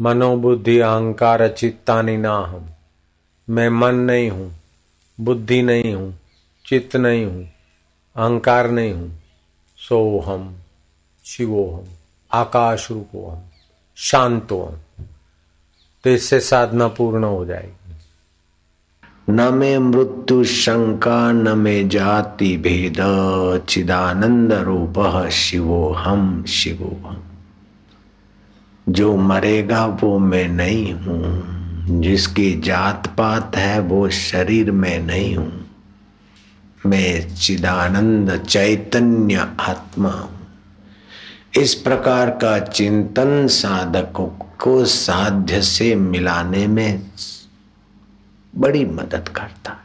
मनोबुद्धि अहंकार चित्तानी ना हम मैं मन नहीं हूँ, बुद्धि नहीं हूँ, चित्त नहीं हूँ, अहंकार नहीं हूँ सो हम शिवो हम आकाश रूपो हम शांतो हम तो इससे साधना पूर्ण हो जाएगी। न में मृत्यु शंका, न मे जाति भेद, चिदानंद रूप शिवो हम शिवो हम जो मरेगा वो मैं नहीं हूँ। जिसकी जात पात है वो शरीर में नहीं हूँ। मैं चिदानंद चैतन्य आत्मा हूँ। इस प्रकार का चिंतन साधकों को साध्य से मिलाने में बड़ी मदद करता।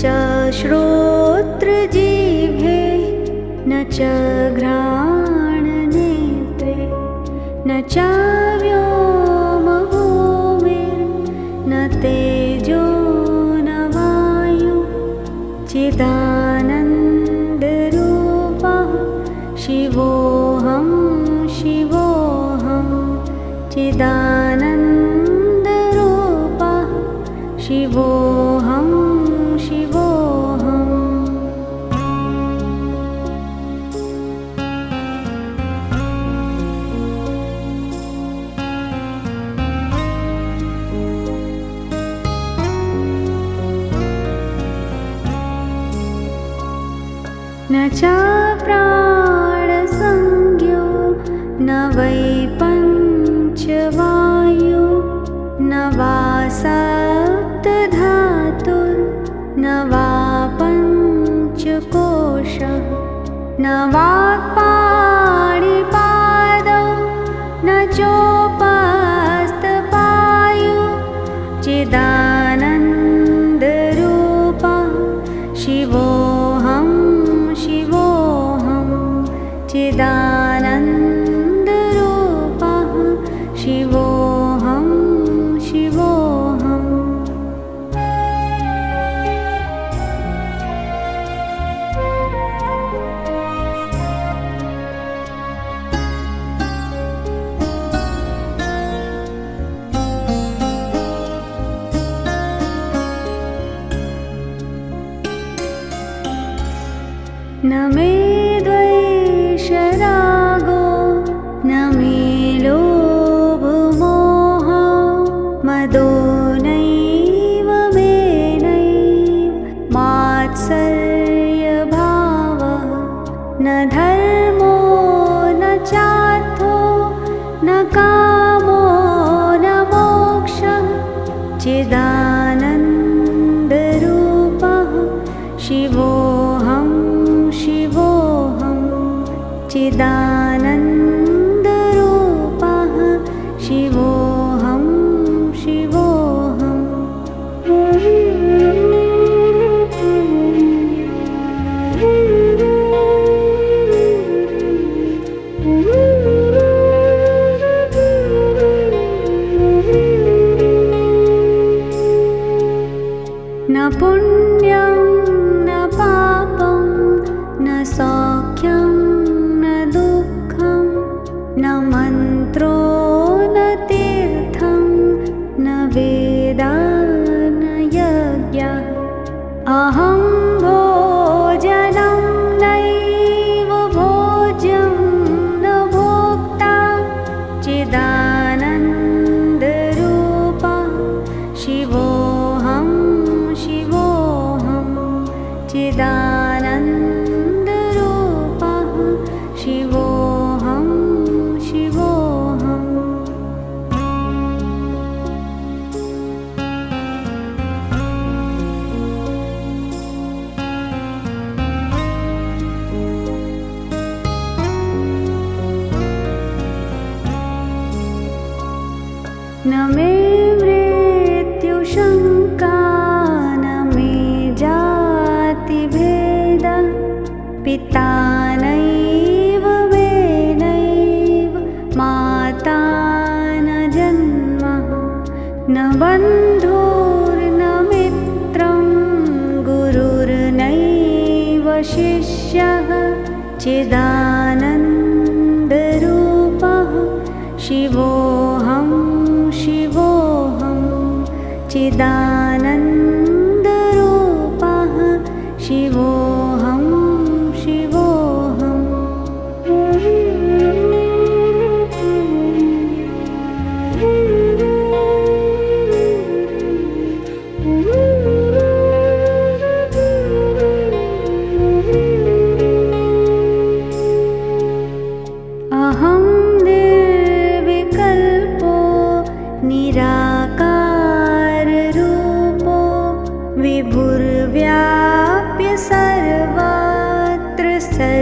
च श्रोत्रजीभे न च घ्राणनेत्रे न च व्योमभूमिर्न तेजो न वायु चिदा च प्राणसंज्ञो न वै पञ्चवायु न वा सप्तधातु न वा पञ्चकोश न वा न मे द्वैषरागो न मे लोभमोह मदो नै चिदानन्दरूपः शिवोऽहं शिवोऽहम्। न मे न जन्म न बन्धोर्न मित्रं गुरुर्नैव शिष्यः चिदानन्दरूपः। शिवोऽहं शिवोऽहं चिदा सर्वत्र सर्वेन्द्रियाणां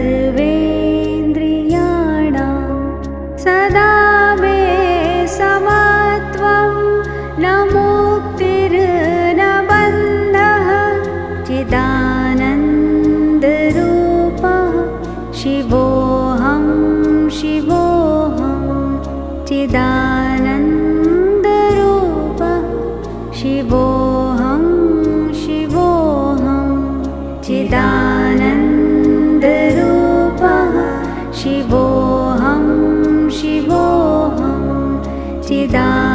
शिवोऽहं शिवोऽहं चिदा